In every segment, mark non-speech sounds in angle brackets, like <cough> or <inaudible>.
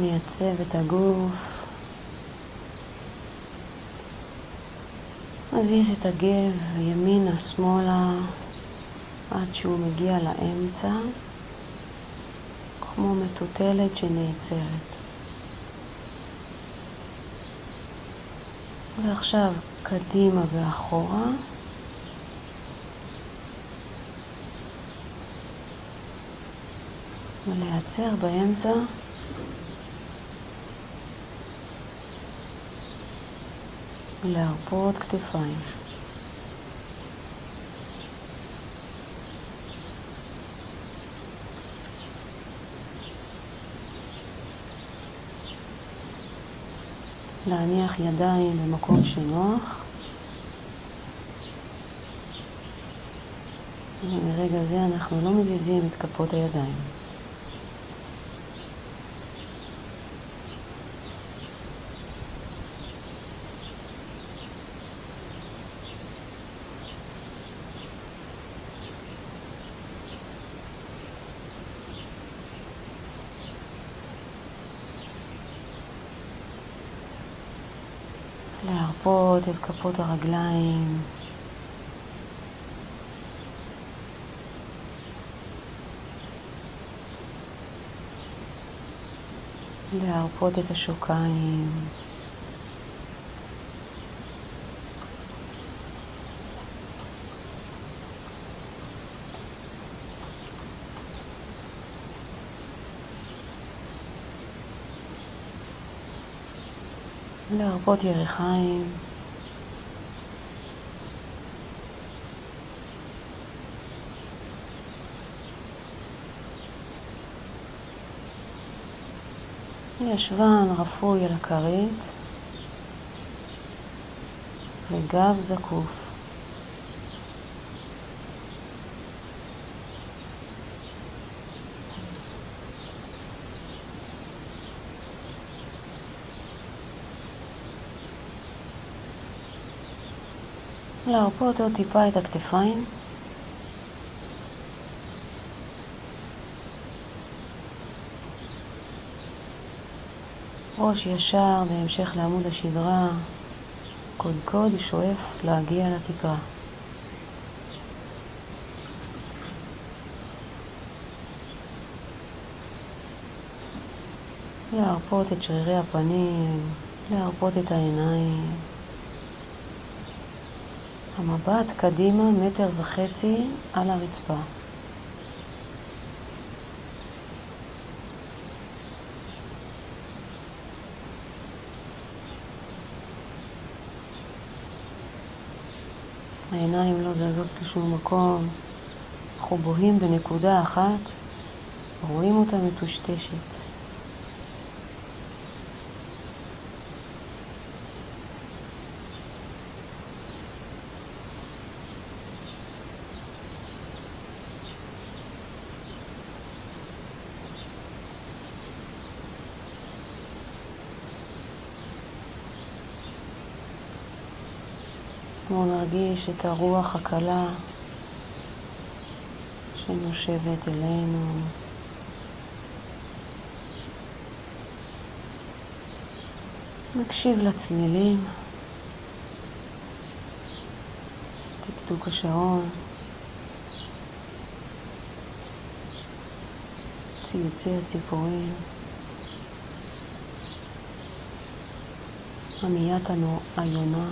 נייצב את הגוף. נזיז את הגב ימינה, שמאלה, עד שהוא מגיע לאמצע, כמו מטוטלת שנעצרת. ועכשיו קדימה ואחורה. ולהיעצר באמצע. להרפות כתפיים. להניח ידיים במקום שנוח. ומרגע זה אנחנו לא מזיזים את כפות הידיים. להרפות את כפות הרגליים. להרפות את השוקיים. להרפות ירחיים. ישבן רפוי על הכרית וגב זקוף. להרפות עוד טיפה את הכתפיים. ראש ישר בהמשך לעמוד השדרה, קודקוד שואף להגיע לתקרה. להרפות את שרירי הפנים, להרפות את העיניים. המבט קדימה מטר וחצי על הרצפה. העיניים לא זזות לשום מקום, אנחנו בוהים בנקודה אחת, רואים אותה מטושטשת. נרגיש את הרוח הקלה שנושבת אלינו. נקשיב לצלילים, תקתוק השעון, ציוצי הציפורים, עמיית היונה.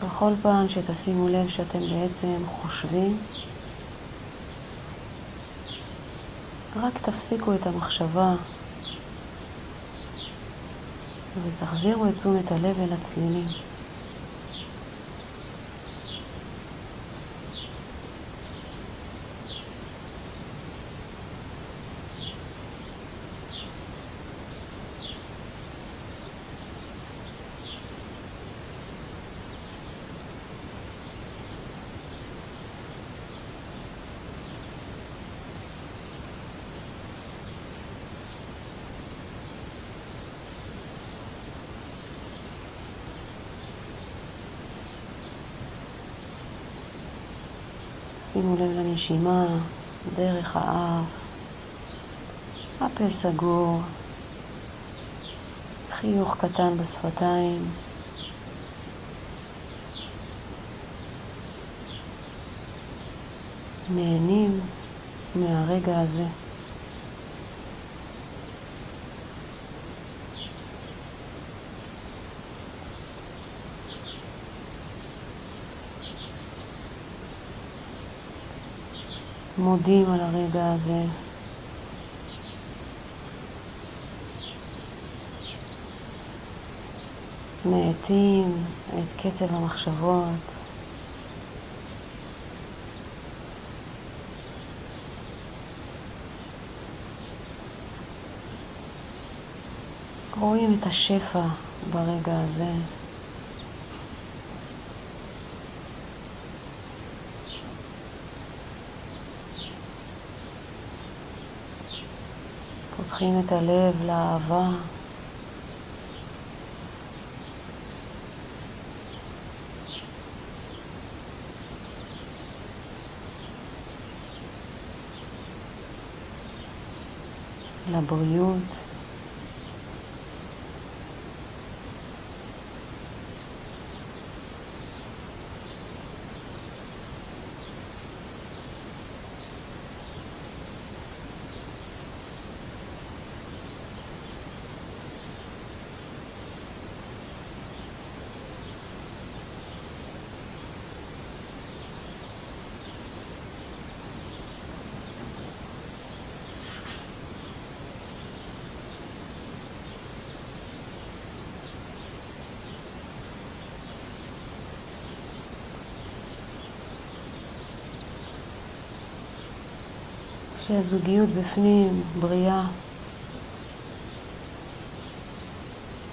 בכל פעם שתשימו לב שאתם בעצם חושבים, רק תפסיקו את המחשבה ותחזירו את תשומת הלב אל הצלילים. שימו לב לנשימה דרך האף, הפה סגור, חיוך קטן בשפתיים. נהנים מהרגע הזה. מודים על הרגע הזה. מאטים את קצב המחשבות. רואים את השפע ברגע הזה. פותחים את הלב לאהבה. לבריאות. שהזוגיות בפנים בריאה,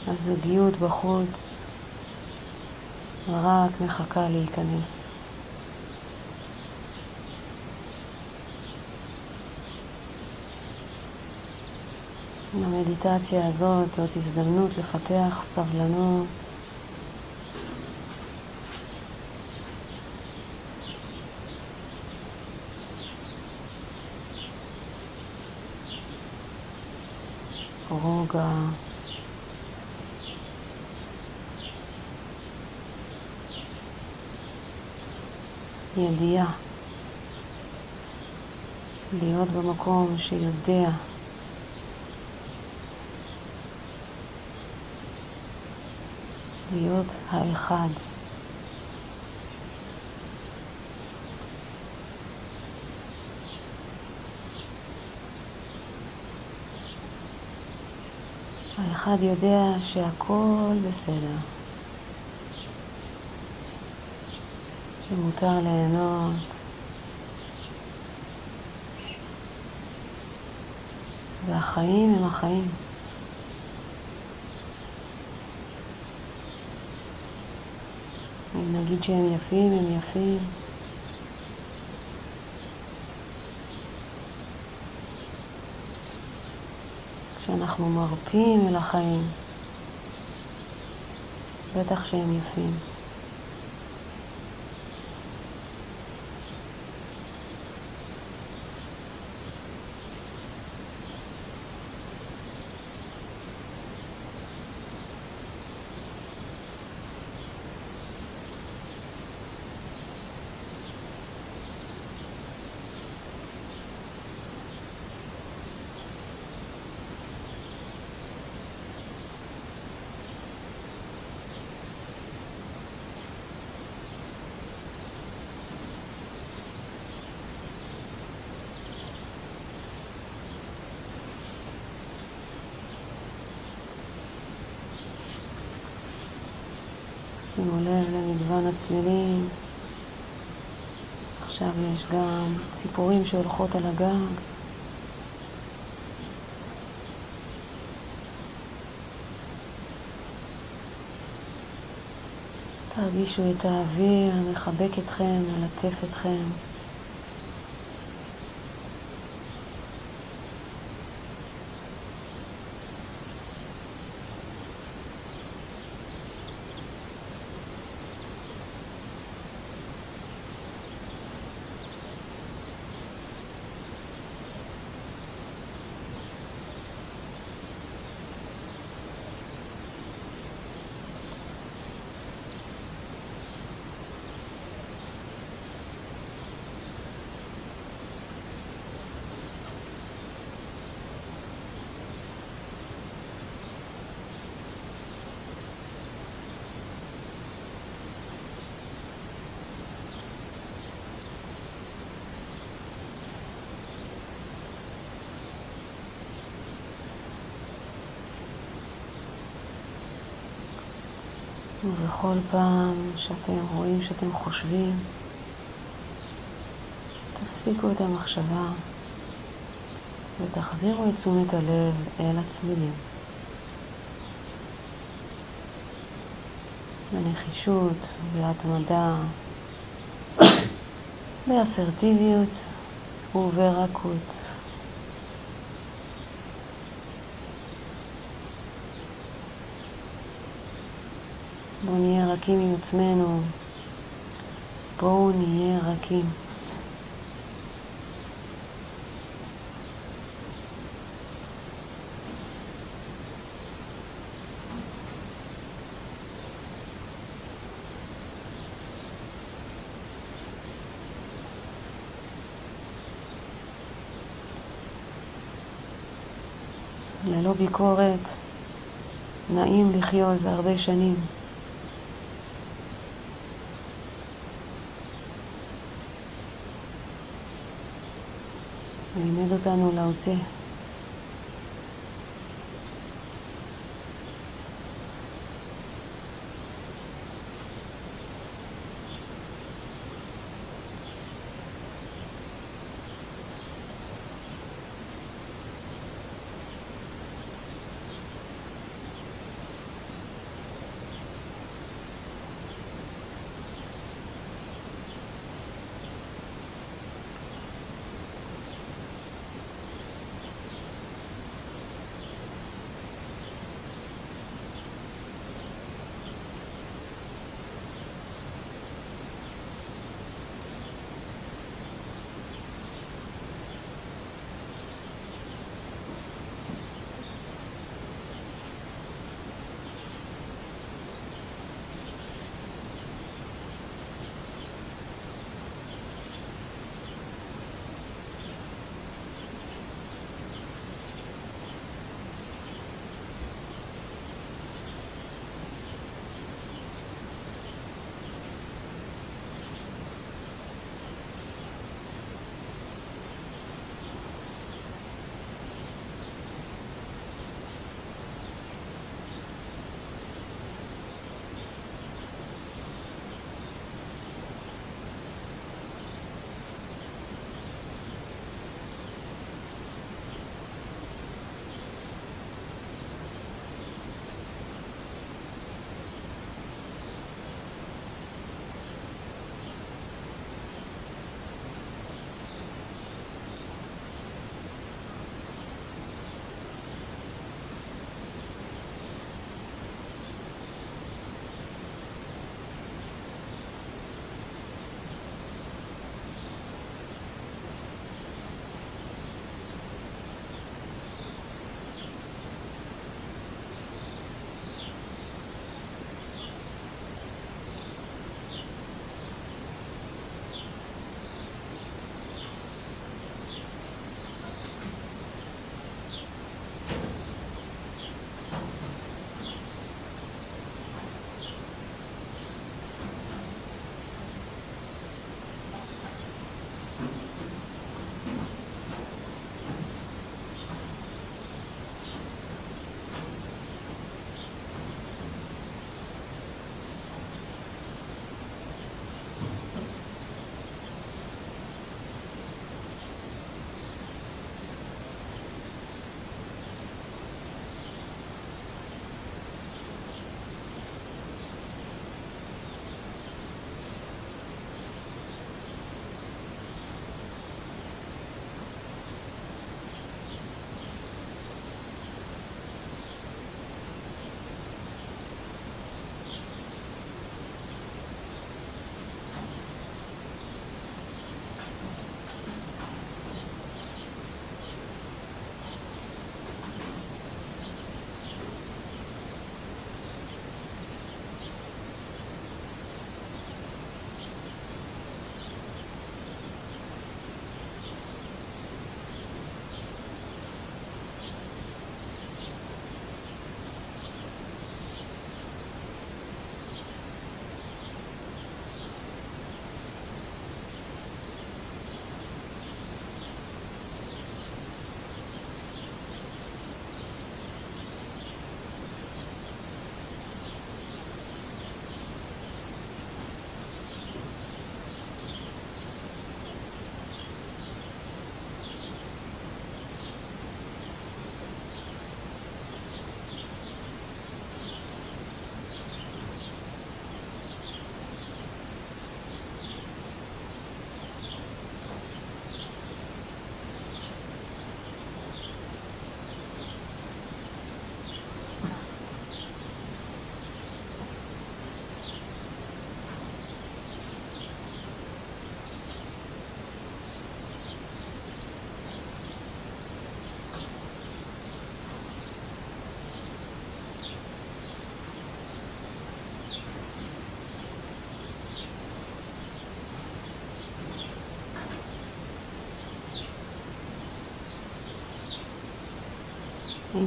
הזוגיות בחוץ רק מחכה להיכנס. המדיטציה הזאת זאת הזדמנות לפתח סבלנות רוגע. ידיעה. להיות במקום שיודע להיות האחד. האחד יודע שהכל בסדר, שמותר ליהנות, והחיים הם החיים. אם נגיד שהם יפים, הם יפים. כשאנחנו מרפים אל החיים, בטח שהם יפים. שימו לב למגוון הצלילים. עכשיו יש גם ציפורים שהולכות על הגג. תרגישו את האוויר מחבק אתכם, מלטף אתכם. ובכל פעם שאתם רואים שאתם חושבים, תפסיקו את המחשבה ותחזירו את תשומת הלב אל הצלילים. בנחישות, בהתמדה, <coughs> באסרטיביות וברכות. בואו נהיה רכים עם עצמנו, בואו נהיה רכים. ללא ביקורת, נעים לחיות הרבה שנים. לימד אותנו להוציא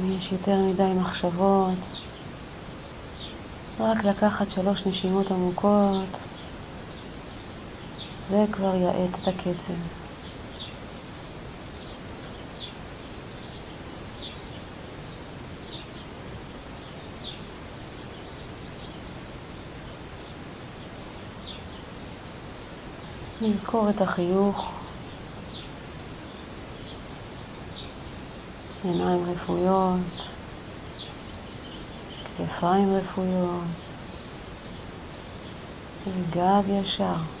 אם יש יותר מדי מחשבות, רק לקחת שלוש נשימות עמוקות, זה כבר יאט את הקצב. נזכור את החיוך, עיניים רפויות, כתפיים רפויות, וגב ישר.